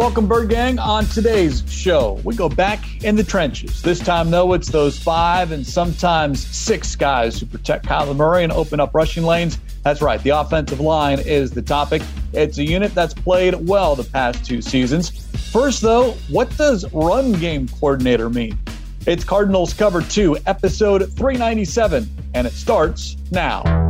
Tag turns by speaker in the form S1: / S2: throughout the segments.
S1: Welcome, Bird Gang. On today's show, we go back in the trenches. This time, though, it's those five and sometimes six guys who protect Kyler Murray and open up rushing lanes. That's right, the offensive line is the topic. It's a unit that's played well the past two seasons. First, though, what does run game coordinator mean? It's Cardinals Cover 2, episode 397, and it starts now.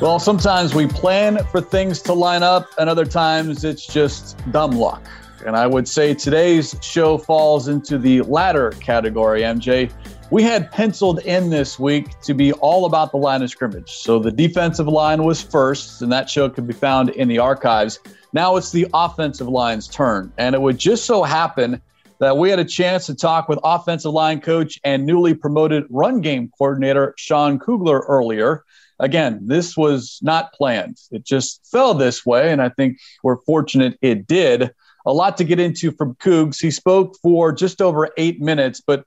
S1: Well, sometimes we plan for things to line up, and other times it's just dumb luck. And I would say today's show falls into the latter category, MJ. We had penciled in this week to be all about the line of scrimmage. So the defensive line was first, and that show can be found in the archives. Now it's the offensive line's turn. And it would just so happen that we had a chance to talk with offensive line coach and newly promoted run game coordinator Sean Kugler earlier again, this was not planned. It just fell this way, and I think we're fortunate it did. A lot to get into from Cougs. He spoke for just over eight minutes, but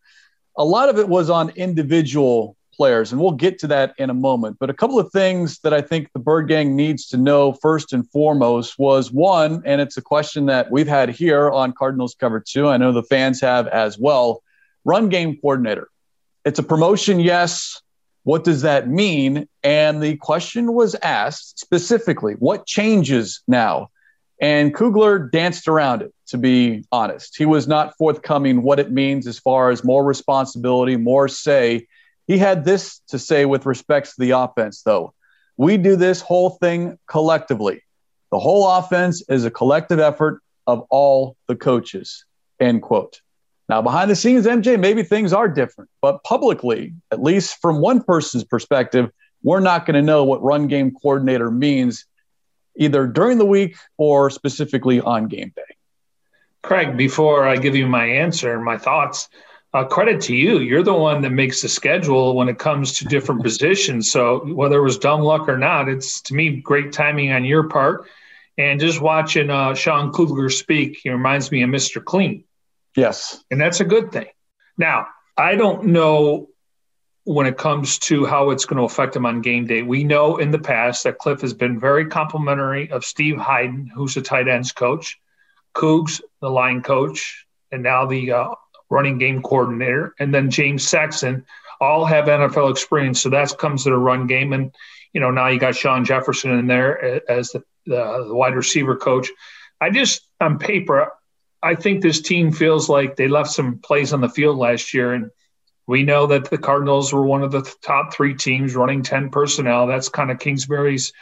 S1: a lot of it was on individual players, and we'll get to that in a moment. But a couple of things that I think the Bird Gang needs to know first and foremost was one, and it's a question that we've had here on Cardinals Cover Two. I know the fans have as well. Run game coordinator. It's a promotion, yes. What does that mean? And the question was asked specifically, what changes now? And Kugler danced around it, to be honest. He was not forthcoming what it means as far as more responsibility, more say. He had this to say with respect to the offense, though. We do this whole thing collectively. The whole offense is a collective effort of all the coaches, end quote. Now, behind the scenes, MJ, maybe things are different, but publicly, at least from one person's perspective, we're not going to know what run game coordinator means either during the week or specifically on game day.
S2: Craig, before I give you my answer, and my thoughts, uh, credit to you. You're the one that makes the schedule when it comes to different positions. So whether it was dumb luck or not, it's to me great timing on your part. And just watching uh, Sean Kugler speak, he reminds me of Mr. Clean.
S1: Yes.
S2: And that's a good thing. Now, I don't know when it comes to how it's going to affect him on game day. We know in the past that Cliff has been very complimentary of Steve Heiden, who's the tight ends coach, Cougs, the line coach, and now the uh, running game coordinator, and then James Saxon all have NFL experience. So that comes to the run game. And, you know, now you got Shawn Jefferson in there as the, the, the wide receiver coach. I just, on paper, I think this team feels like they left some plays on the field last year. And we know that the Cardinals were one of the top three teams running 10 personnel. That's kind of Kingsbury's,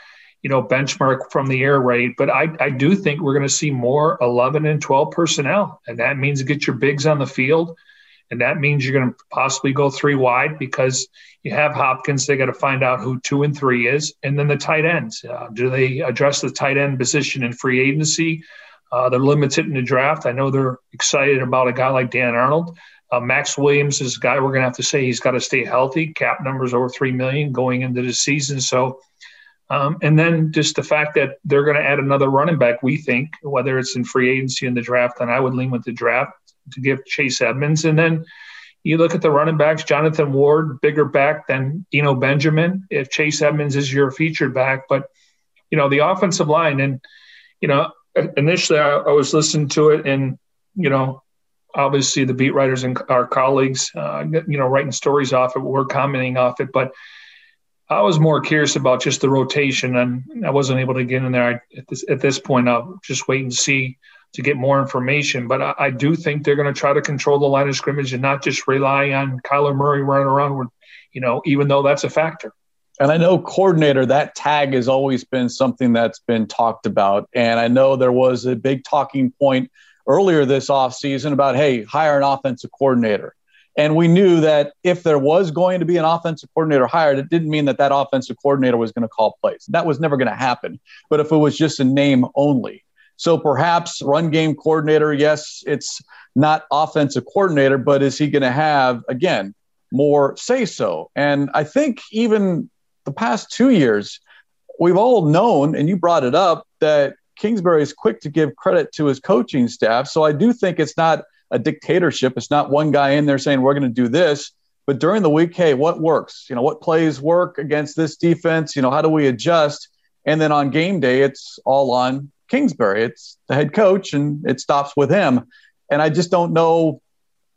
S2: you know, benchmark from the air raid. But I, I do think we're going to see more 11 and 12 personnel. And that means get your bigs on the field. And that means you're going to possibly go three wide because you have Hopkins. They got to find out who two and three is. And then the tight ends. Uh, do they address the tight end position in free agency? Uh, they're limited in the draft. I know they're excited about a guy like Dan Arnold. Uh, Maxx Williams is a guy we're going to have to say he's got to stay healthy. Cap numbers over three million going into the season. So, um, and then just the fact that they're going to add another running back. We think whether it's in free agency in the draft, and I would lean with the draft to give Chase Edmonds. And then you look at the running backs, Jonathan Ward, bigger back than Eno Benjamin. If Chase Edmonds is your featured back, but you know the offensive line and you know initially I, I, was listening to it and you know obviously the beat writers and our colleagues uh, you know writing stories off it were commenting off it but i was more curious about just the rotation and i wasn't able to get in there. At, this, at this point i'll just wait and see to get more information but i, I do think they're going to try to control the line of scrimmage and not just rely on kyler murray running around with you know even though that's a factor
S1: and I know coordinator, that tag has always been something that's been talked about. And I know there was a big talking point earlier this offseason about, hey, hire an offensive coordinator. And we knew that if there was going to be an offensive coordinator hired, it didn't mean that that offensive coordinator was going to call plays. That was never going to happen. But if it was just a name only. So perhaps run game coordinator, yes, it's not offensive coordinator, but is he going to have, again, more say so? And I think even the past two years, we've all known, and you brought it up, that Kingsbury is quick to give credit to his coaching staff. So I do think it's not a dictatorship. It's not one guy in there saying, we're going to do this. But during the week, hey, what works? You know, what plays work against this defense? You know, how do we adjust? And then on game day, it's all on Kingsbury. It's the head coach, and it stops with him. And I just don't know.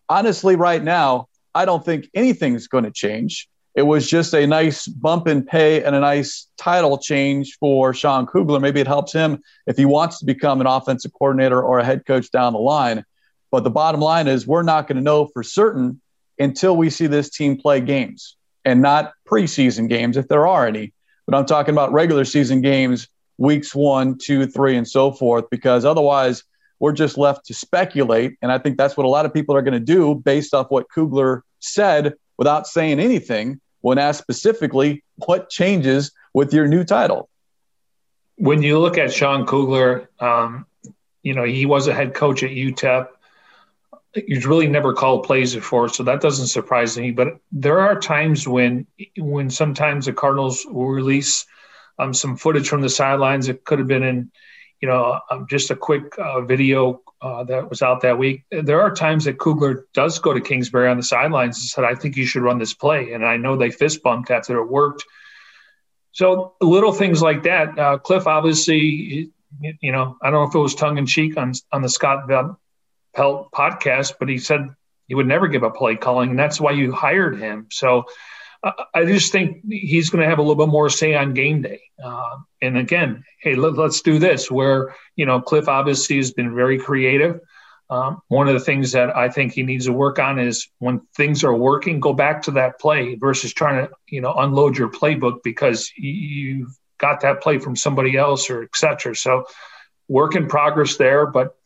S1: Honestly, right now, I don't think anything's going to change. It was just a nice bump in pay and a nice title change for Sean Kugler. Maybe it helps him if he wants to become an offensive coordinator or a head coach down the line. But the bottom line is, we're not going to know for certain until we see this team play games and not preseason games, if there are any. But I'm talking about regular season games weeks one, two, three, and so forth, because otherwise we're just left to speculate. And I think that's what a lot of people are going to do based off what Kugler said without saying anything when asked specifically what changes with your new title.
S2: When you look at Sean Kugler, um, you know, he was a head coach at UTEP. He's really never called plays before, so that doesn't surprise me. But there are times when, when sometimes the Cardinals will release um, some footage from the sidelines. It could have been in, you know, um, just a quick uh, video uh, that was out that week. There are times that Kugler does go to Kingsbury on the sidelines and said, "I think you should run this play," and I know they fist bumped after it worked. So little things like that. Uh, Cliff obviously, you know, I don't know if it was tongue in cheek on on the Scott Pelt podcast, but he said he would never give up play calling, and that's why you hired him. So I just think he's going to have a little bit more say on game day. Uh, and again, hey, let, us do this. Where you know Cliff obviously has been very creative. Um, one of the things that I think he needs to work on is when things are working, go back to that play versus trying to you know unload your playbook because you've got that play from somebody else or etc. So work in progress there, but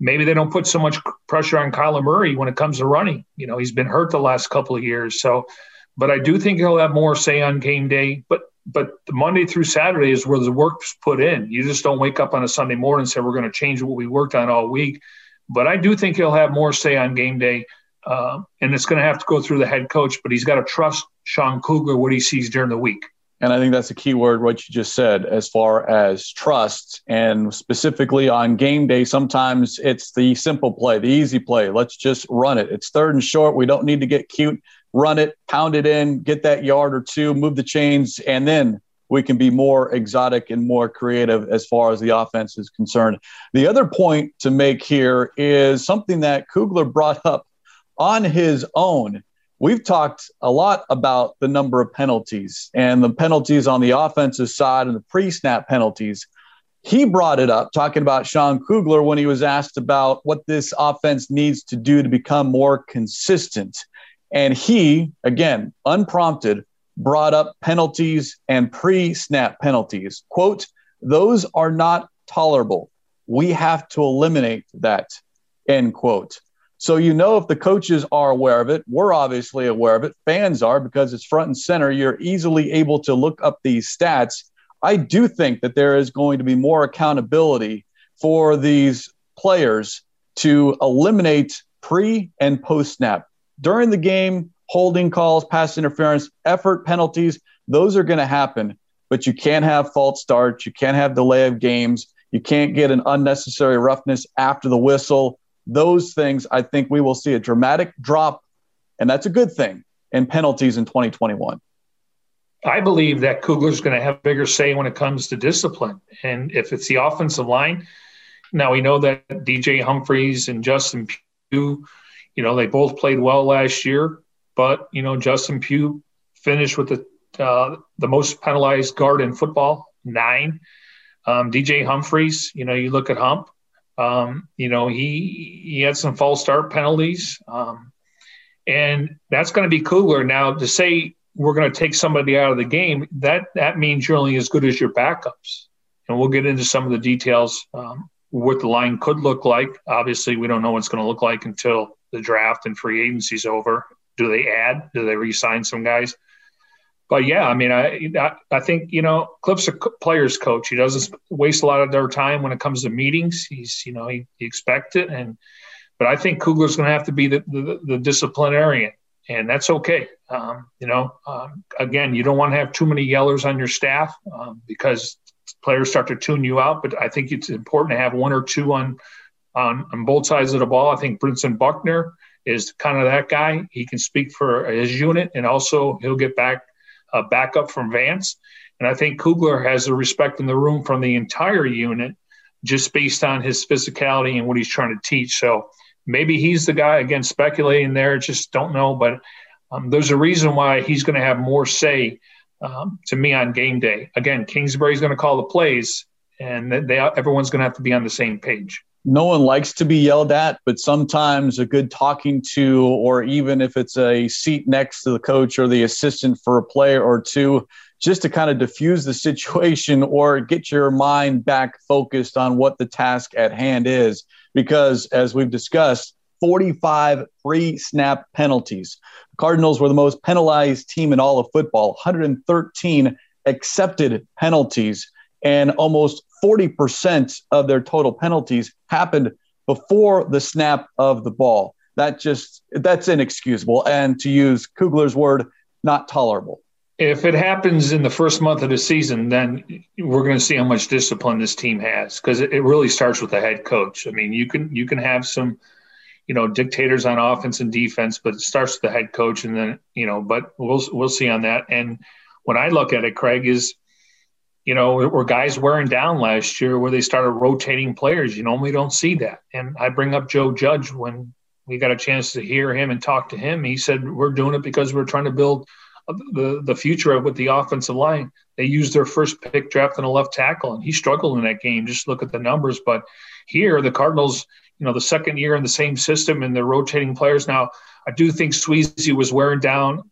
S2: maybe they don't put so much pressure on Kyler Murray when it comes to running. You know, he's been hurt the last couple of years, so but I do think he'll have more say on game day. But but Monday through Saturday is where the work's put in. You just don't wake up on a Sunday morning and say we're going to change what we worked on all week. But I do think he'll have more say on game day, uh, and it's going to have to go through the head coach. But he's got to trust Sean Kugler what he sees during the week.
S1: And I think that's a key word, what you just said, as far as trust. And specifically on game day, sometimes it's the simple play, the easy play. Let's just run it. It's third and short. We don't need to get cute run it, pound it in, get that yard or two, move the chains, and then we can be more exotic and more creative as far as the offense is concerned. The other point to make here is something that Kugler brought up on his own. We've talked a lot about the number of penalties and the penalties on the offensive side and the pre snap penalties. He brought it up talking about Sean Kugler when he was asked about what this offense needs to do to become more consistent. And he, again, unprompted, brought up penalties and pre snap penalties. Quote, those are not tolerable. We have to eliminate that, end quote. So, you know, if the coaches are aware of it, we're obviously aware of it, fans are because it's front and center. You're easily able to look up these stats. I do think that there is going to be more accountability for these players to eliminate pre and post snap during the game, holding calls, pass interference, effort penalties, those are going to happen. But you can't have false starts. You can't have delay of games. You can't get an unnecessary roughness after the whistle. Those things, I think we will see a dramatic drop, and that's a good thing, in penalties in 2021.
S2: I believe that Kugler's going to have a bigger say when it comes to discipline. And if it's the offensive line, now we know that DJ Humphries and Justin Pugh you know, they both played well last year, but you know, Justin Pugh finished with the uh, the most penalized guard in football, nine. Um, DJ Humphries, you know, you look at Hump, um, you know, he he had some false start penalties, um, and that's going to be cooler Now to say we're going to take somebody out of the game, that that means you're only as good as your backups, and we'll get into some of the details um, what the line could look like. Obviously, we don't know what it's going to look like until the draft and free agency's over. Do they add? Do they re-sign some guys? but yeah, I mean, I, I think you know Cliff's a players coach. He doesn't waste a lot of their time when it comes to meetings. He's you know he, he expects it, and but I think Kugler's going to have to be the, the, the disciplinarian, and that's okay. Um, you know, um, again, you don't want to have too many yellers on your staff um, because players start to tune you out. But I think it's important to have one or two on on, on both sides of the ball. I think Brentson Buckner is kind of that guy. He can speak for his unit, and also he'll get back a backup from Vance. And I think Kugler has the respect in the room from the entire unit just based on his physicality and what he's trying to teach. So maybe he's the guy, again, speculating there, just don't know. But um, there's a reason why he's going to have more say um, to me on game day. Again, Kingsbury's going to call the plays, and they, everyone's going to have to be on the same page
S1: no one likes to be yelled at, but sometimes a good talking to, or even if it's a seat next to the coach or the assistant for a player or two, just to kind of diffuse the situation or get your mind back focused on what the task at hand is. Because as we've discussed, 45 pre snap penalties. Cardinals were the most penalized team in all of football, 113 accepted penalties, and almost 40% of their total penalties happened before the snap of the ball. That just that's inexcusable and to use Kugler's word, not tolerable.
S2: If it happens in the first month of the season, then we're going to see how much discipline this team has because it really starts with the head coach. I mean, you can you can have some, you know, dictators on offense and defense, but it starts with the head coach, and then you know, but we'll we'll see on that. And when I look at it, Craig is you know, were guys wearing down last year where they started rotating players. You normally don't see that. And I bring up Joe Judge when we got a chance to hear him and talk to him. He said, We're doing it because we're trying to build the, the future of with the offensive line. They used their first pick drafting a left tackle, and he struggled in that game. Just look at the numbers. But here, the Cardinals, you know, the second year in the same system and they're rotating players. Now, I do think Sweezy was wearing down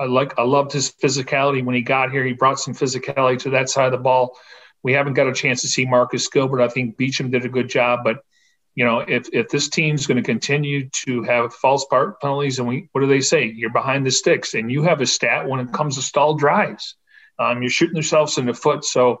S2: I like I loved his physicality when he got here. He brought some physicality to that side of the ball. We haven't got a chance to see Marcus Gilbert. I think Beachum did a good job, but you know, if if this team's going to continue to have false part penalties, and we what do they say? You're behind the sticks, and you have a stat when it comes to stalled drives. Um, you're shooting yourselves in the foot. So,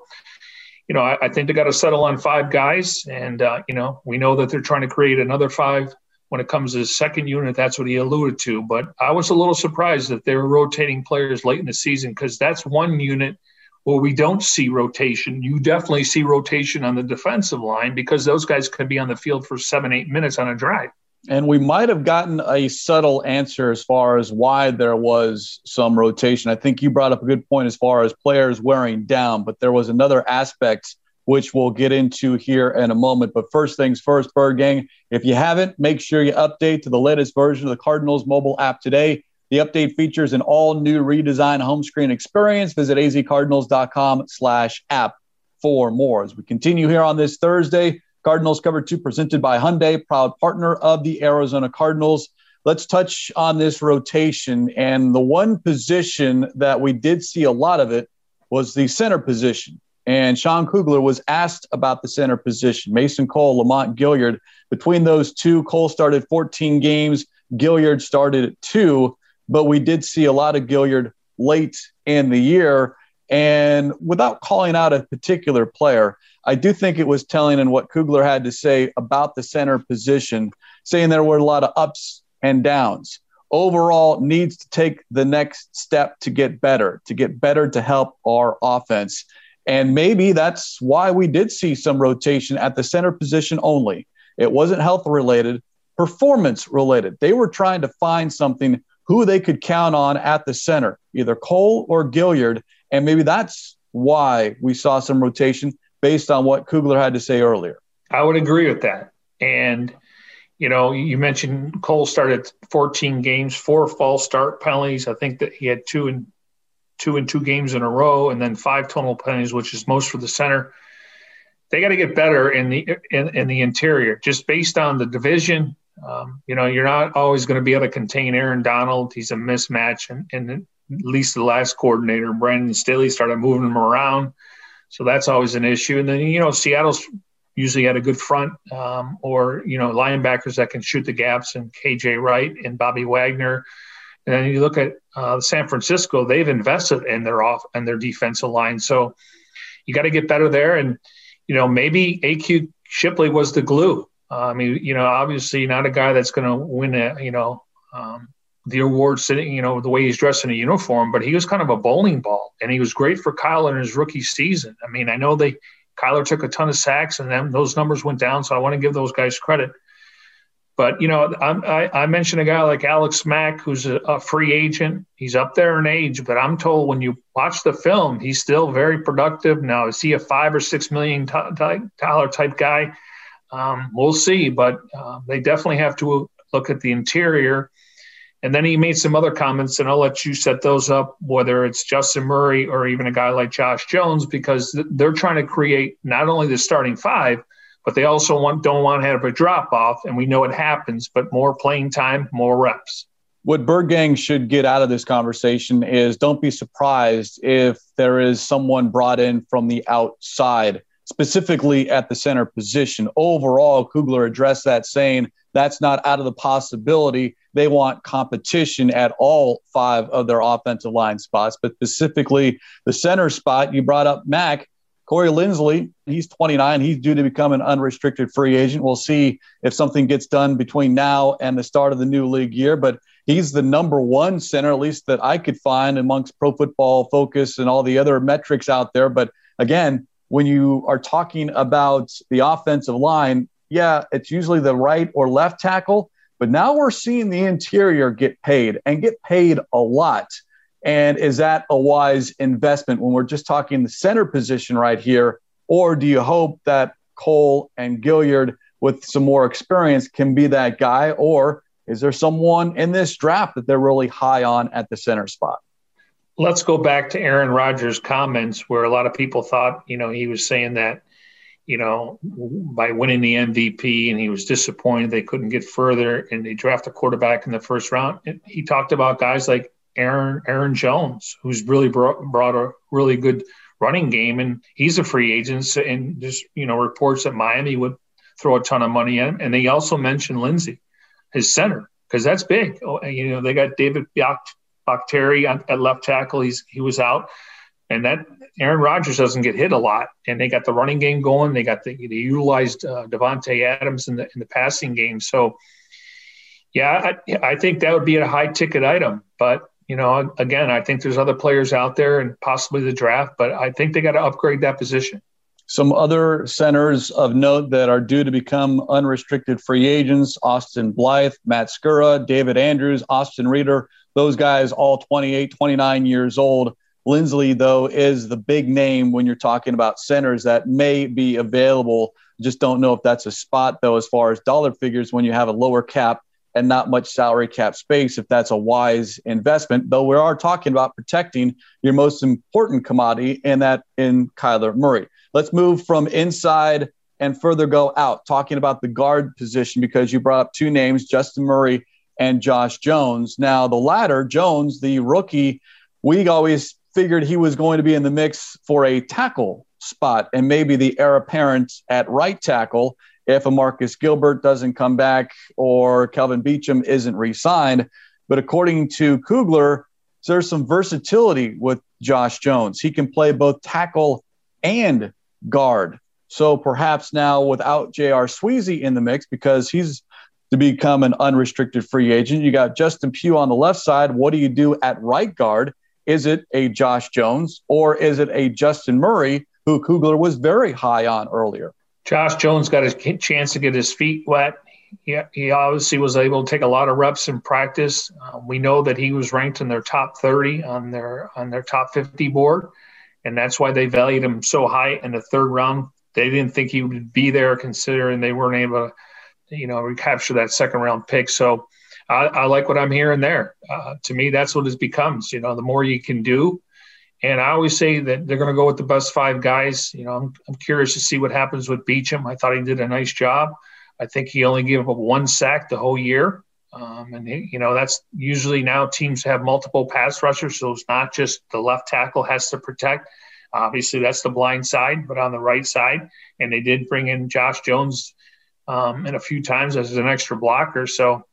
S2: you know, I, I think they got to settle on five guys, and uh, you know, we know that they're trying to create another five when it comes to second unit, that's what he alluded to. But I was a little surprised that they were rotating players late in the season because that's one unit where we don't see rotation. You definitely see rotation on the defensive line because those guys could be on the field for seven, eight minutes on a drive.
S1: And we might have gotten a subtle answer as far as why there was some rotation. I think you brought up a good point as far as players wearing down, but there was another aspect which we'll get into here in a moment. But first things first, Bird Gang, if you haven't, make sure you update to the latest version of the Cardinals mobile app today. The update features an all new redesigned home screen experience. Visit azcardinals.com slash app for more. As we continue here on this Thursday, Cardinals Cover 2 presented by Hyundai, proud partner of the Arizona Cardinals. Let's touch on this rotation. And the one position that we did see a lot of it was the center position. And Sean Kugler was asked about the center position. Mason Cole, Lamont Gaillard. Between those two, Cole started 14 games. Gaillard started two, but we did see a lot of Gaillard late in the year. And without calling out a particular player, I do think it was telling in what Kugler had to say about the center position, saying there were a lot of ups and downs. Overall, needs to take the next step to get better, to get better to help our offense. And maybe that's why we did see some rotation at the center position only. It wasn't health related, performance related. They were trying to find something who they could count on at the center, either Cole or Gaillard. And maybe that's why we saw some rotation based on what Kugler had to say earlier.
S2: I would agree with that. And, you know, you mentioned Cole started 14 games, four false start penalties. I think that he had two and two and two games in a row, and then five total penalties, which is most for the center. They got to get better in the in, in, the interior, just based on the division. Um, you know, you're not always going to be able to contain Aaron Donald. He's a mismatch, and, and at least the last coordinator, Brandon Staley, started moving him around. So that's always an issue. And then you know, Seattle's usually had a good front um, or you know linebackers that can shoot the gaps, and KJ Wright and Bobby Wagner And then you look at uh, San Francisco; they've invested in their off and their defensive line. So you got to get better there. And you know, maybe AQ Shipley was the glue. Uh, I mean, you know, obviously not a guy that's going to win a, you know, um, the award sitting, you know, the way he's dressed in a uniform, but he was kind of a bowling ball and he was great for Kyler in his rookie season. I mean, I know they, Kyler took a ton of sacks and then those numbers went down. So I want to give those guys credit. But, you know, I, I mentioned a guy like Alex Mack, who's a, a, free agent. He's up there in age, but I'm told when you watch the film, he's still very productive. Now, is he a five or six million dollar type guy? Um, we'll see, but uh, they definitely have to look at the interior. And then he made some other comments, and I'll let you set those up, whether it's Justin Murray or even a guy like Josh Jones, because they're trying to create not only the starting five, but they also want don't want to have a drop off, and we know it happens. But more playing time, more reps.
S1: What Bird Gang should get out of this conversation is don't be surprised if there is someone brought in from the outside specifically at the center position. Overall, Kugler addressed that saying that's not out of the possibility. They want competition at all five of their offensive line spots, but specifically the center spot. You brought up Mack. Corey Linsley, he's 29. He's due to become an unrestricted free agent. We'll see if something gets done between now and the start of the new league year. But he's the number one center, at least that I could find amongst pro football focus and all the other metrics out there. But again, when you are talking about the offensive line, yeah, it's usually the right or left tackle, but now we're seeing the interior get paid and get paid a lot. And is that a wise investment when we're just talking the center position right here? Or do you hope that Cole and Gaillard, with some more experience, can be that guy? Or is there someone in this draft that they're really high on at the center spot?
S2: let's go back to Aaron Rodgers' comments, where a lot of people thought, you know, he was saying that, you know, by winning the MVP and he was disappointed they couldn't get further and they draft a quarterback in the first round. He talked about guys like Aaron Aaron Jones, who's really brought, brought a really good running game, and he's a free agent. And just you know, reports that Miami would throw a ton of money at him. And they also mentioned Linsley, his center, because that's big. Oh, you know, they got David Bakhtiari at left tackle. He's he was out, and that Aaron Rodgers doesn't get hit a lot, and they got the running game going. They got the they utilized uh, Davante Adams in the in the passing game. So, yeah, I, I think that would be a high ticket item. But you know, again, I think there's other players out there and possibly the draft, but I think they got to upgrade that position.
S1: Some other centers of note that are due to become unrestricted free agents Austin Blythe, Matt Skura, David Andrews, Austin Reiter those guys all 28, 29 years old. Linsley, though, is the big name when you're talking about centers that may be available. Just don't know if that's a spot, though, as far as dollar figures when you have a lower cap and not much salary cap space, if that's a wise investment. Though we are talking about protecting your most important commodity, and that in Kyler Murray. Let's move from inside and further go out, talking about the guard position, because you brought up two names, Justin Murray and Josh Jones. Now, the latter, Jones, the rookie, we always figured he was going to be in the mix for a tackle spot and maybe the heir apparent at right tackle if a Marcus Gilbert doesn't come back or Kelvin Beachum isn't re signed. But according to Kugler, there's some versatility with Josh Jones. He can play both tackle and guard. So perhaps now without J.R. Sweezy in the mix, because he's to become an unrestricted free agent. You got Justin Pugh on the left side. What do you do at right guard? Is it a Josh Jones or is it a Justin Murray, who Kugler was very high on earlier?
S2: Josh Jones got a chance to get his feet wet. He, he obviously was able to take a lot of reps in practice. Uh, we know that he was ranked in their top 30 on their on their top 50 board, and that's why they valued him so high in the third round. They didn't think he would be there, considering they weren't able to you know, recapture that second round pick. So I, I like what I'm hearing there. Uh, to me, that's what it becomes. You know, the more you can do. And I always say that they're going to go with the best five guys. You know, I'm, I'm curious to see what happens with Beachum. I thought he did a nice job. I think he only gave up one sack the whole year. Um, and, he, you know, that's usually now teams have multiple pass rushers. So it's not just the left tackle has to protect. Obviously, that's the blind side, but on the right side, and they did bring in Josh Jones um, and a few times as an extra blocker. So,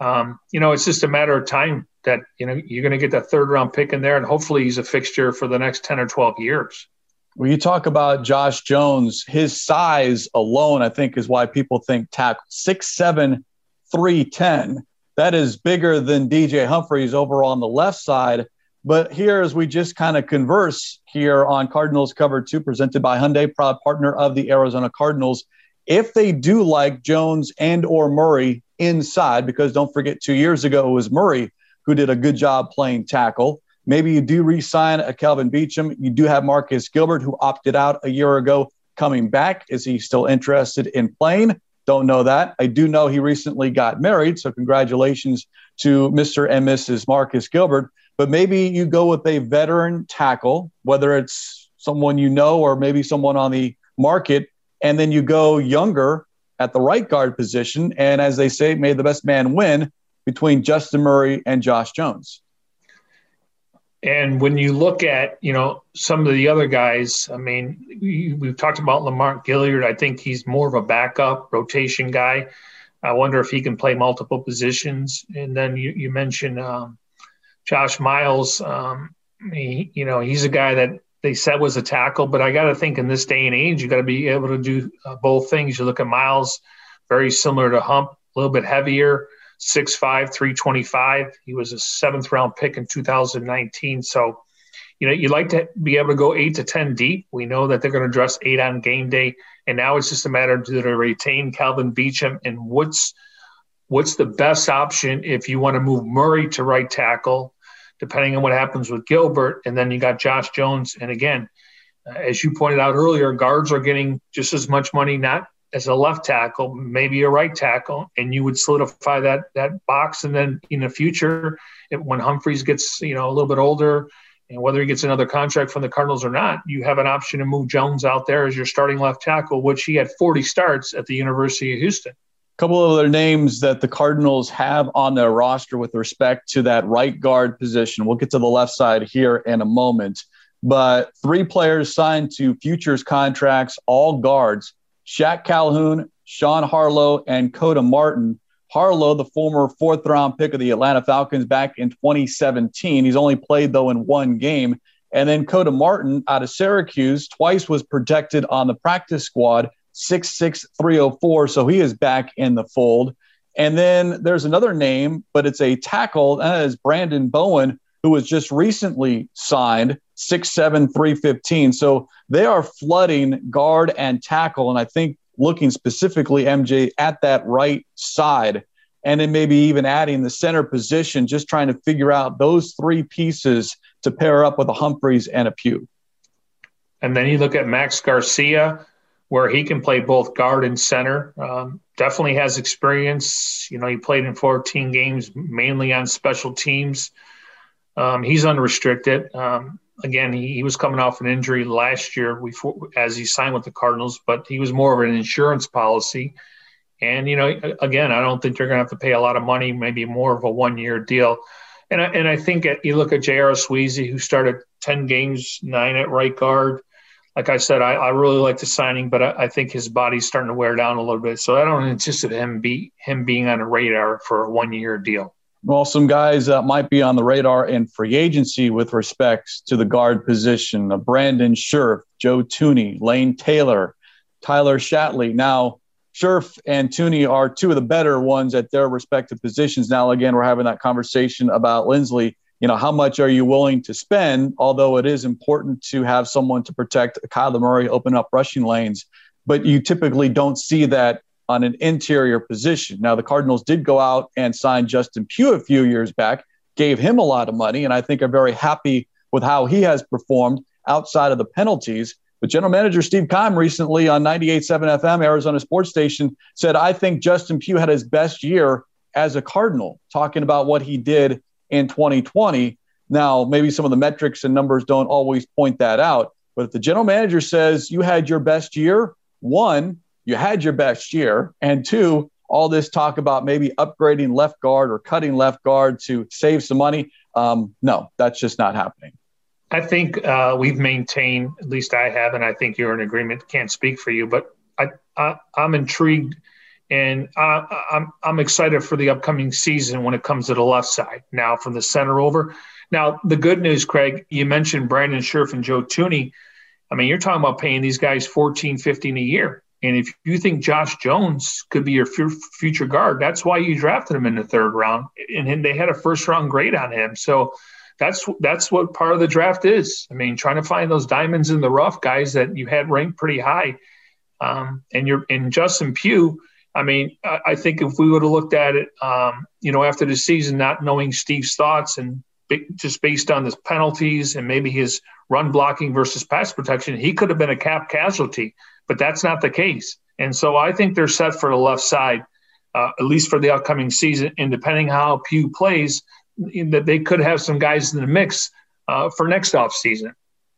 S2: um, you know, it's just a matter of time that you know you're going to get that third round pick in there, and hopefully he's a fixture for the next ten or twelve years.
S1: When you talk about Josh Jones, his size alone, I think, is why people think tackle six seven, three ten. That is bigger than DJ Humphries over on the left side. But here, as we just kind of converse here on Cardinals Cover Two, presented by Hyundai, proud partner of the Arizona Cardinals, if they do like Jones and or Murray inside, because don't forget, two years ago it was Murray who did a good job playing tackle. Maybe you do re-sign a Kelvin Beachum. You do have Marcus Gilbert, who opted out a year ago, coming back. Is he still interested in playing? Don't know that. I do know he recently got married, so congratulations to Mr. and Mrs. Marcus Gilbert. But maybe you go with a veteran tackle, whether it's someone you know or maybe someone on the market, and then you go younger at the right guard position. And as they say, made the best man win between Justin Murray and Josh Jones.
S2: And when you look at, you know, some of the other guys, I mean, we've talked about Lamont Gaillard. I think he's more of a backup rotation guy. I wonder if he can play multiple positions. And then you, you mentioned um, Josh Miles. Um, he, you know, he's a guy that they said was a tackle, but I got to think in this day and age, you got to be able to do uh, both things. You look at Miles, very similar to Hump, a little bit heavier. 6'5, 325. He was a seventh round pick in 2019. So, you know, you like to be able to go eight to 10 deep. We know that they're going to dress eight on game day. And now it's just a matter of do they retain Calvin Beachum and what's what's the best option if you want to move Murray to right tackle, depending on what happens with Gilbert. And then you got Josh Jones. And again, uh, as you pointed out earlier, guards are getting just as much money, not as a left tackle, maybe a right tackle, and you would solidify that that box. And then in the future, if, when Humphries gets you know a little bit older, and whether he gets another contract from the Cardinals or not, you have an option to move Jones out there as your starting left tackle, which he had 40 starts at the University of Houston.
S1: Couple of other names that the Cardinals have on their roster with respect to that right guard position. We'll get to the left side here in a moment. But three players signed to futures contracts, all guards. Shaq Calhoun, Sean Harlow, and Koda Martin. Harlow, the former fourth round pick of the Atlanta Falcons back in 2017. He's only played, though, in one game. And then Koda Martin out of Syracuse, twice was protected on the practice squad, 6'6, 304. So he is back in the fold. And then there's another name, but it's a tackle. That is Brandon Bowen, who was just recently signed six seven three fifteen. So they are flooding guard and tackle, and I think looking specifically MJ at that right side, and then maybe even adding the center position, just trying to figure out those three pieces to pair up with a Humphries and a Pugh.
S2: And then you look at Max Garcia, where he can play both guard and center. Um, definitely has experience. You know, he played in 14 games, mainly on special teams. Um, he's unrestricted. Um, again, he, he, was coming off an injury last year before, as he signed with the Cardinals, but he was more of an insurance policy. And, you know, again, I don't think they're going to have to pay a lot of money, maybe more of a one year deal. And I, and I think at, you look at J.R. Sweezy, who started 10 games, nine at right guard. Like I said, I, I really like the signing, but I, I, think his body's starting to wear down a little bit. So I don't anticipate him be him being on a radar for a one year deal.
S1: Well, some guys that might be on the radar in free agency with respects to the guard position uh, Brandon Scherff, Joe Thuney, Lane Taylor, Tyler Shatley. Now, Scherff and Thuney are two of the better ones at their respective positions. Now, again, we're having that conversation about Linsley. You know, how much are you willing to spend? Although it is important to have someone to protect Kyler Murray, open up rushing lanes, but you typically don't see that on an interior position. Now, the Cardinals did go out and sign Justin Pugh a few years back, gave him a lot of money, and I think are very happy with how he has performed outside of the penalties. But general manager Steve Keim recently on 98.7 FM, Arizona sports station, said, I think Justin Pugh had his best year as a Cardinal, talking about what he did in 2020. Now, maybe some of the metrics and numbers don't always point that out. But if the general manager says you had your best year, one, you had your best year, and two, all this talk about maybe upgrading left guard or cutting left guard to save some money. Um, no, that's just not happening.
S2: I think uh, we've maintained, at least I have, and I think you're in agreement. Can't speak for you, but I, I, I'm intrigued And I'm I'm excited for the upcoming season when it comes to the left side. Now from the center over. Now the good news, Craig, you mentioned Brandon Scherff and Joe Thuney. I mean, you're talking about paying these guys 14, 15 a year. And if you think Josh Jones could be your future guard, that's why you drafted him in the third round. And they had a first round grade on him. So that's that's what part of the draft is. I mean, trying to find those diamonds in the rough, guys that you had ranked pretty high. Um, and you're in Justin Pugh. I mean, I, I think if we would have looked at it, um, you know, after the season, not knowing Steve's thoughts and just based on his penalties and maybe his run blocking versus pass protection, he could have been a cap casualty, but that's not the case. And so I think they're set for the left side, uh, at least for the upcoming season. And depending how Pugh plays, that they could have some guys in the mix uh, for next off season.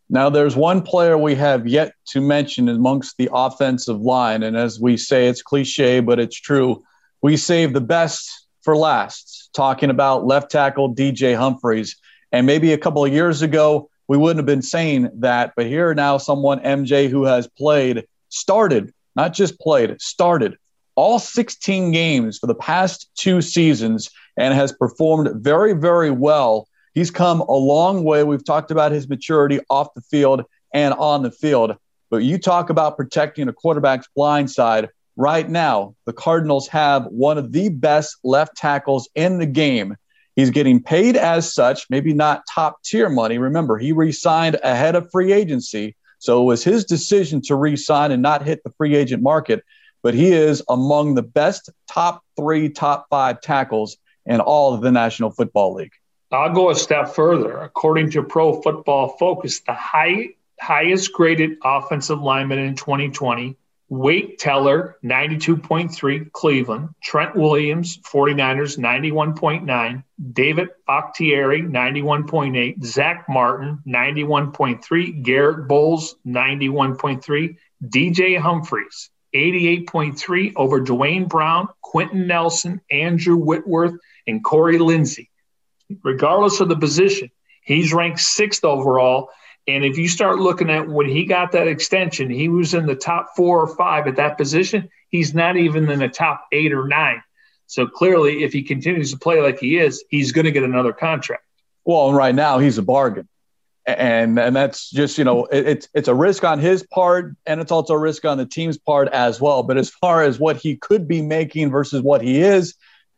S1: Now, there's one player we have yet to mention amongst the offensive line. And as we say, it's cliche, but it's true. We save the best for last, talking about left tackle DJ Humphries. And maybe a couple of years ago, we wouldn't have been saying that. But here now, someone, MJ, who has played, started, not just played, started all 16 games for the past two seasons and has performed very, very well. He's come a long way. We've talked about his maturity off the field and on the field. But you talk about protecting a quarterback's blind side. Right now, the Cardinals have one of the best left tackles in the game. He's getting paid as such, maybe not top tier money. Remember, he re signed ahead of free agency. So it was his decision to re sign and not hit the free agent market. But he is among the best top three, top five tackles in all of the National Football League.
S2: I'll go a step further. According to Pro Football Focus, the high, highest graded offensive lineman in 2020, Wyatt Teller, 92.3, Cleveland, Trent Williams, 49ers, 91.9, David Bakhtiari, 91.8, Zach Martin, 91.3, Garett Bolles, 91.3, DJ Humphries, 88.3 over Duane Brown, Quenton Nelson, Andrew Whitworth, and Corey Linsley. Regardless of the position, he's ranked sixth overall. And if you start looking at when he got that extension, he was in the top four or five at that position. He's not even in the top eight or nine. So clearly, if he continues to play like he is, he's going to get another contract.
S1: Well, right now he's a bargain and and that's just you know it, it's it's a risk on his part and it's also a risk on the team's part as well but as far as what he could be making versus what he is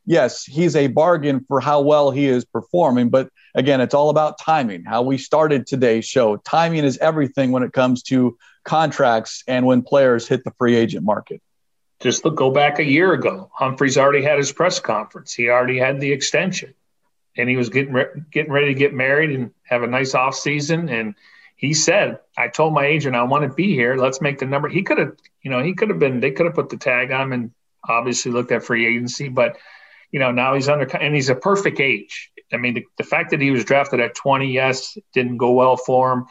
S1: yes he's a bargain for how well he is performing but again it's all about timing how we started today's show timing is everything when it comes to contracts and when players hit the free agent market
S2: just look, go back a year ago humphries already had his press conference he already had the extension and he was getting re- getting ready to get married and have a nice off season. And he said, "I told my agent I want to be here. Let's make the number." He could have, you know, he could have been. They could have put the tag on him and obviously looked at free agency, but you know now he's under and he's a perfect age. I mean, the, the fact that he was drafted at 20, yes, didn't go well for him.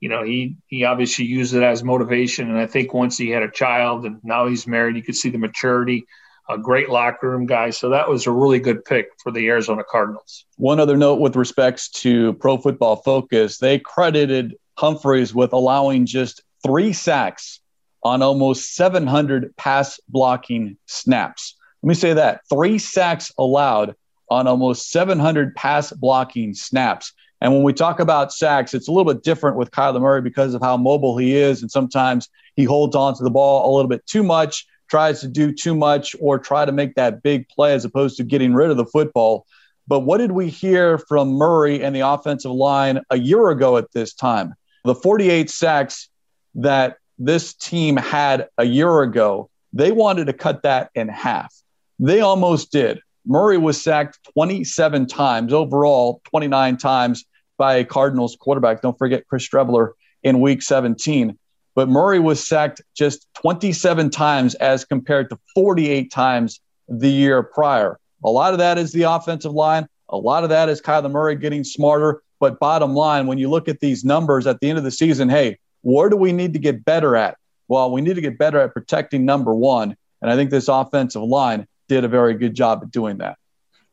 S2: You know, he he obviously used it as motivation, and I think once he had a child and now he's married, you could see the maturity a great locker room guy. So that was a really good pick for the Arizona Cardinals.
S1: One other note with respects to Pro Football Focus, they credited Humphries with allowing just three sacks on almost 700 pass blocking snaps. Let me say that three sacks allowed on almost 700 pass blocking snaps. And when we talk about sacks, it's a little bit different with Kyler Murray because of how mobile he is. And sometimes he holds on to the ball a little bit too much tries to do too much or try to make that big play as opposed to getting rid of the football. But what did we hear from Murray and the offensive line a year ago at this time? The 48 sacks that this team had a year ago, they wanted to cut that in half. They almost did. Murray was sacked 27 times overall, 29 times by a Cardinals quarterback. Don't forget Chris Streveler in week 17 but Murray was sacked just 27 times as compared to 48 times the year prior. A lot of that is the offensive line. A lot of that is Kyler Murray getting smarter. But bottom line, when you look at these numbers at the end of the season, hey, where do we need to get better at? Well, we need to get better at protecting number one. And I think this offensive line did a very good job at doing that.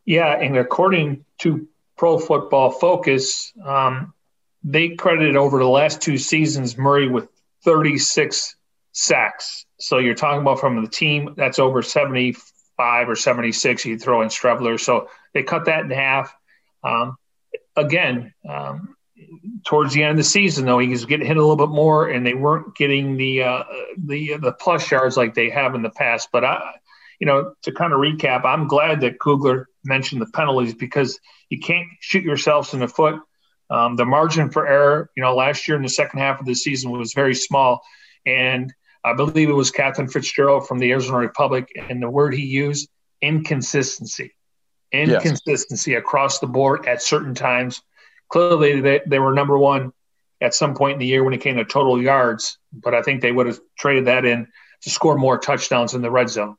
S2: Yeah. And according to Pro Football Focus, um, they credited over the last two seasons Murray with 36 sacks. So you're talking about from the team that's over 75 or 76, you throw in Streveler. So they cut that in half. Um, again, um, towards the end of the season, though, he was getting hit a little bit more, and they weren't getting the uh, the the plus yards like they have in the past. But I, you know, to kind of recap, I'm glad that Kugler mentioned the penalties because you can't shoot yourselves in the foot. Um, the margin for error, you know, last year in the second half of the season was very small, and I believe it was Captain Fitzgerald from the Arizona Republic, and the word he used inconsistency, inconsistency yes. across the board at certain times. Clearly, they, they were number one at some point in the year when it came to total yards, but I think they would have traded that in to score more touchdowns in the red zone.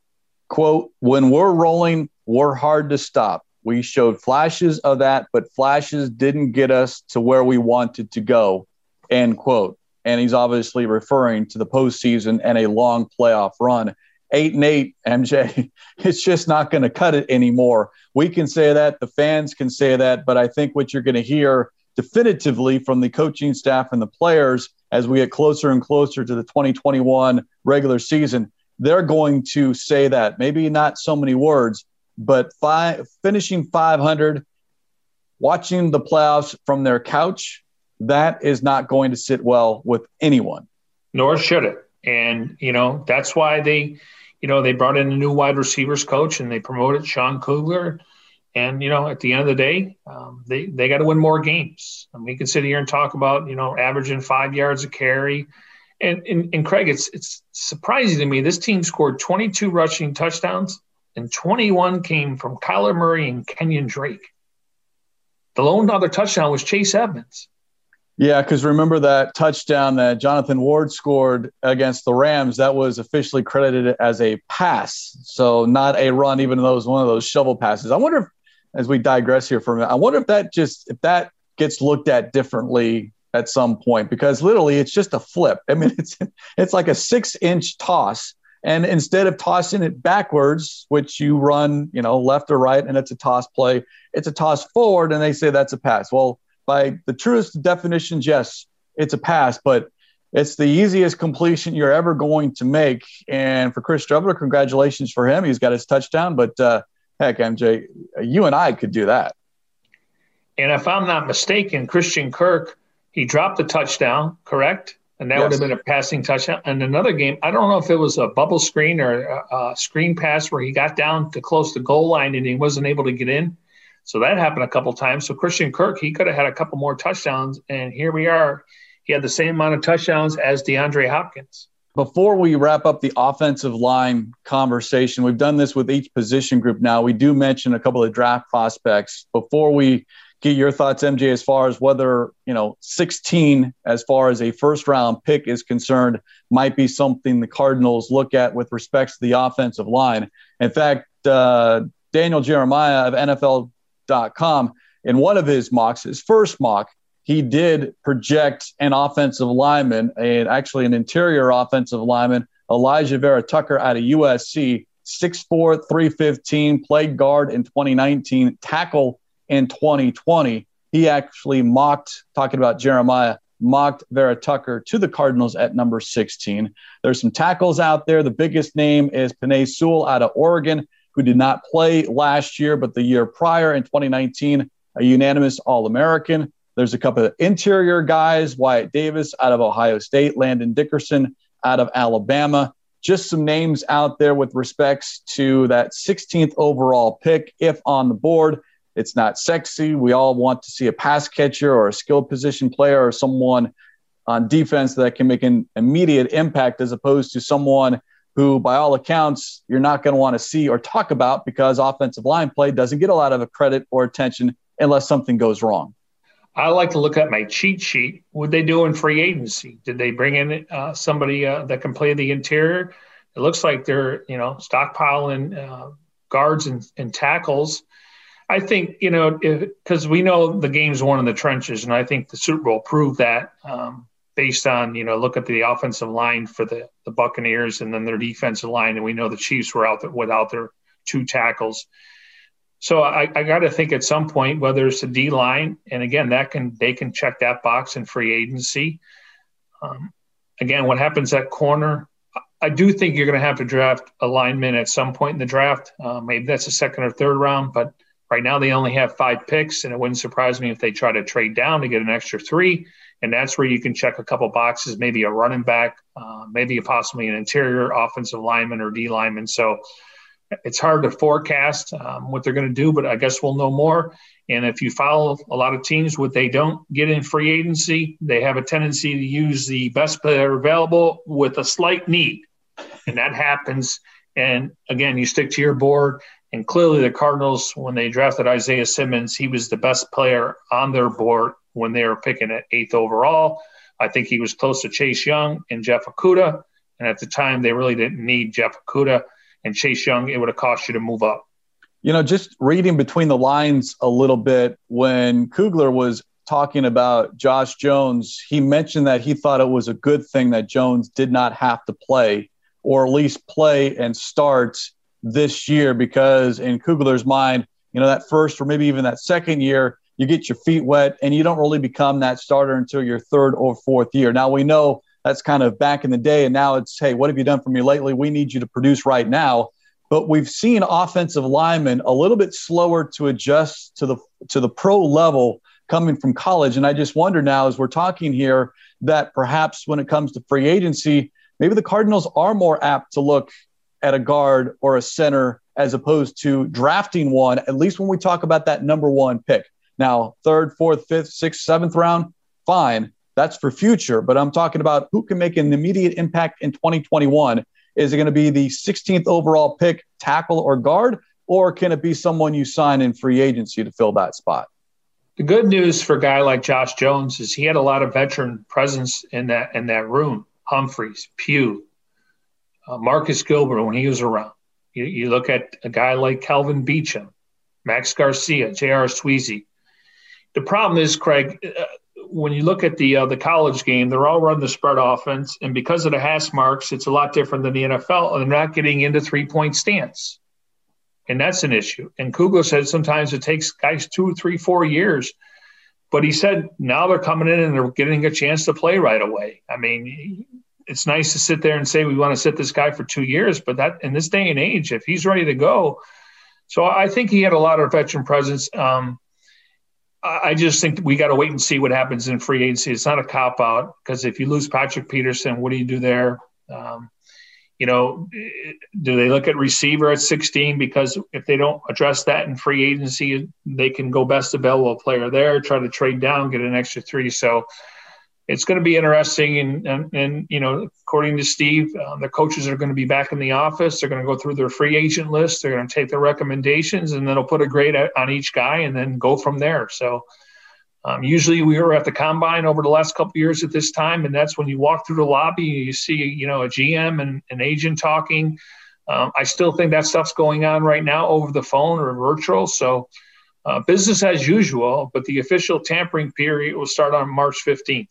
S1: Quote, when we're rolling, we're hard to stop. We showed flashes of that, but flashes didn't get us to where we wanted to go. End quote. And he's obviously referring to the postseason and a long playoff run. Eight and eight, MJ, it's just not going to cut it anymore. We can say that, the fans can say that, but I think what you're going to hear definitively from the coaching staff and the players as we get closer and closer to the 2021 regular season, they're going to say that. Maybe not so many words, but five, finishing 500, watching the playoffs from their couch, that is not going to sit well with anyone.
S2: Nor should it. And, you know, that's why they, you know, they brought in a new wide receivers coach and they promoted Sean Kugler. And, you know, at the end of the day, um, they, they got to win more games. And we can sit here and talk about, you know, averaging five yards a carry. And, and, and Craig, it's, it's surprising to me. This team scored 22 rushing touchdowns and 21 came from Kyler Murray and Kenyon Drake. The lone other touchdown was Chase Edmonds.
S1: Yeah, because remember that touchdown that Jonathan Ward scored against the Rams, that was officially credited as a pass. So not a run, even though it was one of those shovel passes. I wonder if, as we digress here for a minute, I wonder if that just if that gets looked at differently at some point because literally it's just a flip. I mean, it's it's like a six inch toss and instead of tossing it backwards, which you run, you know, left or right, and it's a toss play, it's a toss forward, and they say that's a pass. Well, by the truest definitions, yes, it's a pass, but it's the easiest completion you're ever going to make. And for Chris Streveler, congratulations for him. He's got his touchdown, but uh, heck, MJ, you and I could do that.
S2: And if I'm not mistaken, Christian Kirk, he dropped the touchdown, correct? and that yes. would have been a passing touchdown. And another game, I don't know if it was a bubble screen or a, a, screen pass where he got down to close the goal line and he wasn't able to get in. So that happened a couple times. So Christian Kirk, he could have had a couple more touchdowns, and here we are. He had the same amount of touchdowns as DeAndre Hopkins.
S1: Before we wrap up the offensive line conversation, we've done this with each position group now. We do mention a couple of draft prospects. Before we get your thoughts, MJ, as far as whether, you know, 16 as far as a first round pick is concerned might be something the Cardinals look at with respect to the offensive line. In fact, uh, Daniel Jeremiah of NFL.com, in one of his mocks, his first mock, he did project an offensive lineman, and actually an interior offensive lineman, Alijah Vera Tucker out of USC, 6'4, 315, played guard in 2019, tackle in 2020. He actually mocked, talking about Jeremiah, mocked Vera Tucker to the Cardinals at number 16. There's some tackles out there. The biggest name is Penei Sewell out of Oregon, who did not play last year, but the year prior in 2019, a unanimous All American. There's a couple of interior guys Wyatt Davis out of Ohio State, Landon Dickerson out of Alabama. Just some names out there with respects to that 16th overall pick, if on the board. It's not sexy. We all want to see a pass catcher or a skilled position player or someone on defense that can make an immediate impact as opposed to someone who, by all accounts, you're not going to want to see or talk about because offensive line play doesn't get a lot of credit or attention unless something goes wrong.
S2: I like to look at my cheat sheet. What they do in free agency? Did they bring in uh, somebody uh, that can play the interior? It looks like they're, you know, stockpiling uh, guards and, and tackles I think you know because we know the game's won in the trenches, and I think the Super Bowl proved that um, based on you know look at the offensive line for the the Buccaneers and then their defensive line, and we know the Chiefs were out there without their two tackles. So I, I got to think at some point whether it's the D line, and again that can they can check that box in free agency. Um, again, what happens at corner? I do think you're going to have to draft a lineman at some point in the draft. Uh, maybe that's a second or third round, but right now they only have five picks, and it wouldn't surprise me if they try to trade down to get an extra three. And that's where you can check a couple boxes, maybe a running back, uh, maybe possibly an interior offensive lineman or D lineman. So it's hard to forecast um, what they're going to do, but I guess we'll know more. And if you follow a lot of teams, what they don't get in free agency, they have a tendency to use the best player available with a slight need. And that happens. And again, you stick to your board. And clearly, the Cardinals, when they drafted Isaiah Simmons, he was the best player on their board when they were picking at eighth overall. I think he was close to Chase Young and Jeff Okudah. And at the time, they really didn't need Jeff Okudah and Chase Young. It would have cost you to move up.
S1: You know, just reading between the lines a little bit, when Kugler was talking about Josh Jones, he mentioned that he thought it was a good thing that Jones did not have to play or at least play and start this year because in Kugler's mind, you know, that first or maybe even that second year, you get your feet wet and you don't really become that starter until your third or fourth year. Now we know that's kind of back in the day, and now it's, hey, what have you done for me lately? We need you to produce right now. But we've seen offensive linemen a little bit slower to adjust to the to the pro level coming from college. And I just wonder now, as we're talking here, that perhaps when it comes to free agency, maybe the Cardinals are more apt to look at a guard or a center as opposed to drafting one, at least when we talk about that number one pick. Now, third, fourth, fifth, sixth, seventh round, fine. That's for future. But I'm talking about who can make an immediate impact in 2021. Is it going to be the 16th overall pick, tackle or guard, or can it be someone you sign in free agency to fill that spot?
S2: The good news for a guy like Josh Jones is he had a lot of veteran presence in that in that room. Humphries, Pugh, uh, Marcus Gilbert when he was around. You, you, look at a guy like Calvin Beachum, Max Garcia, J.R. Sweezy. The problem is, Craig, uh, when you look at the uh, the college game, they're all run the spread offense, and because of the hash marks, it's a lot different than the NFL. And they're not getting into three point stance, and that's an issue. And Kugler said sometimes it takes guys two, three, four years, but he said now they're coming in and they're getting a chance to play right away. I mean, it's nice to sit there and say we want to sit this guy for two years, but that in this day and age, if he's ready to go, so I think he had a lot of veteran presence. Um, I just think we got to wait and see what happens in free agency. It's not a cop out because if you lose Patrick Peterson, what do you do there? Um, you know, do they look at receiver at 16? Because if they don't address that in free agency, they can go best available player there, try to trade down, get an extra three. So it's going to be interesting. And, and, and you know, according to Steve, um, the coaches are going to be back in the office. They're going to go through their free agent list. They're going to take their recommendations, and then they'll put a grade on each guy, and then go from there. So. Um, usually we were at the combine over the last couple years at this time, and that's when you walk through the lobby, and you see, you know, a GM and an agent talking. Um, I still think that stuff's going on right now over the phone or virtual. So uh, business as usual, but the official tampering period will start on March 15th.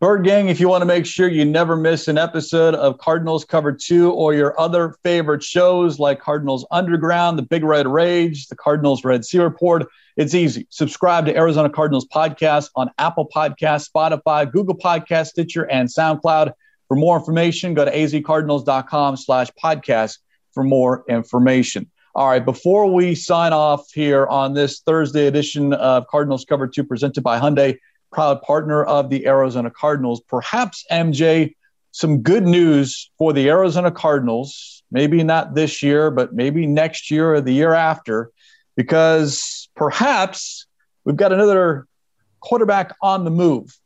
S1: Bird Gang, if you want to make sure you never miss an episode of Cardinals Cover 2 or your other favorite shows like Cardinals Underground, The Big Red Rage, The Cardinals Red Sea Report, it's easy. Subscribe to Arizona Cardinals Podcast on Apple Podcast, Spotify, Google Podcast, Stitcher, and SoundCloud. For more information, go to azcardinals.com slash podcast for more information. All right, before we sign off here on this Thursday edition of Cardinals Cover 2 presented by Hyundai, proud partner of the Arizona Cardinals. Perhaps, MJ, some good news for the Arizona Cardinals, maybe not this year, but maybe next year or the year after, because perhaps we've got another quarterback on the move.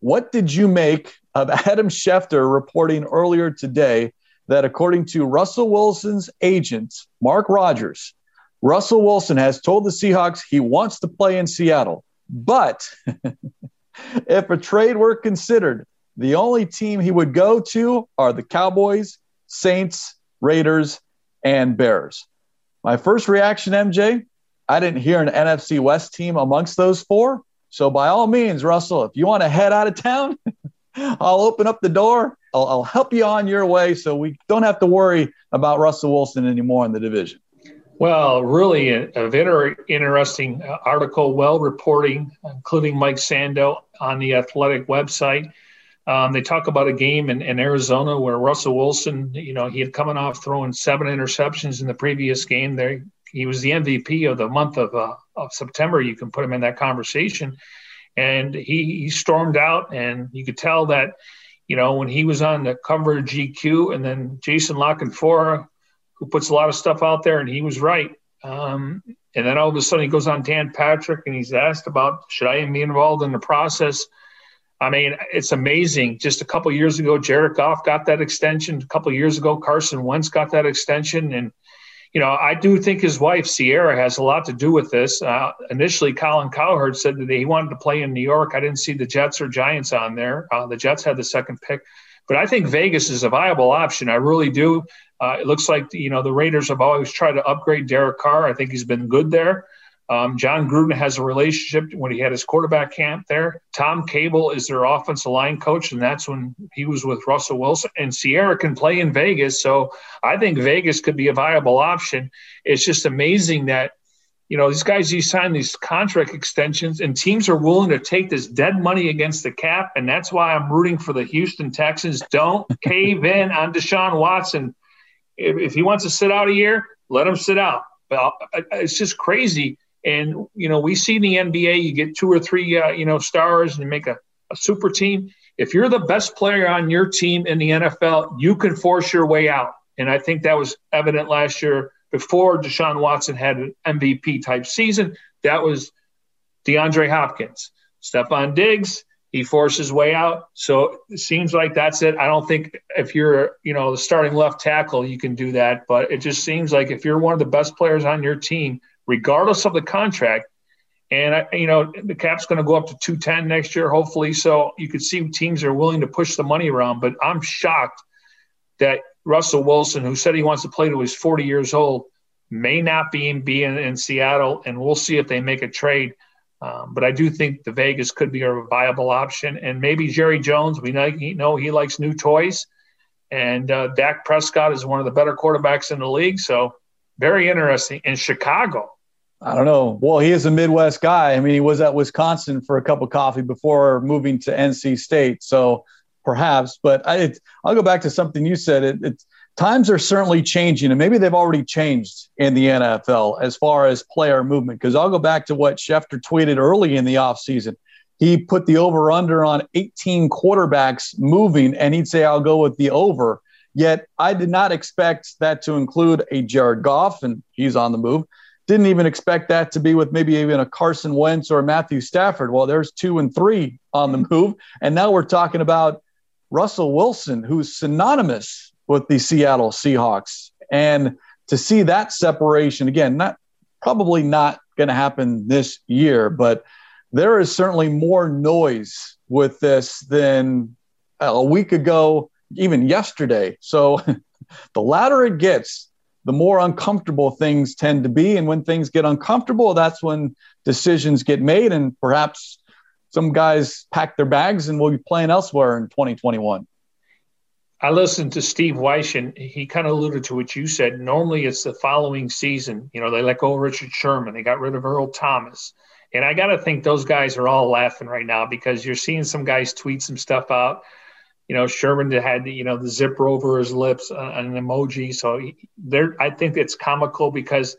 S1: What did you make of Adam Schefter reporting earlier today that according to Russell Wilson's agent, Mark Rogers, Russell Wilson has told the Seahawks he wants to play in Seattle, but if a trade were considered, the only team he would go to are the Cowboys, Saints, Raiders, and Bears. My first reaction, MJ, I didn't hear an NFC West team amongst those four. So by all means, Russell, if you want to head out of town, I'll open up the door. I'll, I'll, help you on your way so we don't have to worry about Russell Wilson anymore in the division.
S2: Well, really a, a very interesting uh, article, well reporting, including Mike Sando on the athletic website. Um, they talk about a game in, in, Arizona where Russell Wilson, you know, he had coming off throwing seven interceptions in the previous game. There, he was the MVP of the month of uh, of September. You can put him in that conversation, and he, he stormed out, and you could tell that, you know, when he was on the cover of GQ, and then Jason La Canfora, who puts a lot of stuff out there, and he was right. Um, and then all of a sudden he goes on Dan Patrick and he's asked about should I be involved in the process? I mean, it's amazing. Just a couple years ago, Jared Goff got that extension. A couple years ago, Carson Wentz got that extension. And, you know, I do think his wife, Ciara, has a lot to do with this. Uh, initially, Colin Cowherd said that he wanted to play in New York. I didn't see the Jets or Giants on there. Uh, the Jets had the second pick. But I think Vegas is a viable option. I really do. Uh, it looks like you know the Raiders have always tried to upgrade Derek Carr. I think he's been good there. Um, Jon Gruden has a relationship when he had his quarterback camp there. Tom Cable is their offensive line coach, and that's when he was with Russell Wilson. And Ciara can play in Vegas, so I think Vegas could be a viable option. It's just amazing that you know these guys you sign these contract extensions, and teams are willing to take this dead money against the cap, and that's why I'm rooting for the Houston Texans. Don't cave in on Deshaun Watson. If, if he wants to sit out a year, let him sit out. But it's just crazy and you know, we see in the NBA, you get two or three, uh, you know, stars and you make a, a super team. If you're the best player on your team in the NFL, you can force your way out. And I think that was evident last year before Deshaun Watson had an MVP type season. That was DeAndre Hopkins, Stefon Diggs. He forced his way out. So it seems like that's it. I don't think if you're, you know, the starting left tackle, you can do that. But it just seems like if you're one of the best players on your team, regardless of the contract. And I, you know, the cap's going to go up to 210 next year, hopefully. So you could see teams are willing to push the money around. But I'm shocked that Russell Wilson, who said he wants to play to he's 40 years old, may not be in, be in, in Seattle. And we'll see if they make a trade. Um, but I do think the Vegas could be a viable option. And maybe Jerry Jones, we know he, likes new toys. And uh, Dak Prescott is one of the better quarterbacks in the league. So very interesting. In Chicago,
S1: I don't know. Well, he is a Midwest guy. I mean, he was at Wisconsin for a cup of coffee before moving to NC State. So perhaps, but I, it, I'll go back to something you said. It, it, times are certainly changing, and maybe they've already changed in the NFL as far as player movement. Because I'll go back to what Schefter tweeted early in the offseason. He put the over under on 18 quarterbacks moving, and he'd say, I'll go with the over. Yet I did not expect that to include a Jared Goff, and he's on the move. Didn't even expect that to be with maybe even a Carson Wentz or Matthew Stafford. Well, there's two and three on the move. And now we're talking about Russell Wilson, who's synonymous with the Seattle Seahawks. And to see that separation, again, not probably not going to happen this year, but there is certainly more noise with this than a week ago, even yesterday. So the louder it gets, the more uncomfortable things tend to be. And when things get uncomfortable, that's when decisions get made. And perhaps some guys pack their bags and will be playing elsewhere in 2021.
S2: I listened to Steve Wyche, and he kind of alluded to what you said. Normally, it's the following season. You know, they let go of Richard Sherman, they got rid of Earl Thomas. And I got to think those guys are all laughing right now because you're seeing some guys tweet some stuff out you know, Sherman had you know the zipper over his lips, uh, an emoji. So there, I think it's comical because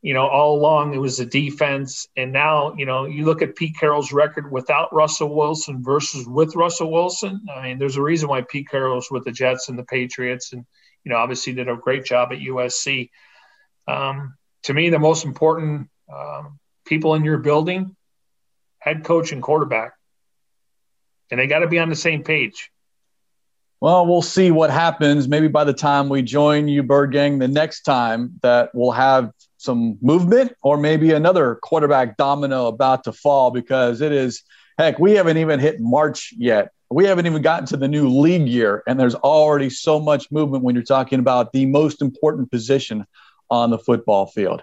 S2: you know all along it was the defense, and now you know you look at Pete Carroll's record without Russell Wilson versus with Russell Wilson. I mean, there's a reason why Pete Carroll's with the Jets and the Patriots, and you know obviously did a great job at USC. Um, to me, the most important um, people in your building, head coach and quarterback, and they got to be on the same page.
S1: Well, we'll see what happens. Maybe by the time we join you, Bird Gang, the next time that we'll have some movement or maybe another quarterback domino about to fall because it is, heck, we haven't even hit March yet. We haven't even gotten to the new league year, and there's already so much movement when you're talking about the most important position on the football field.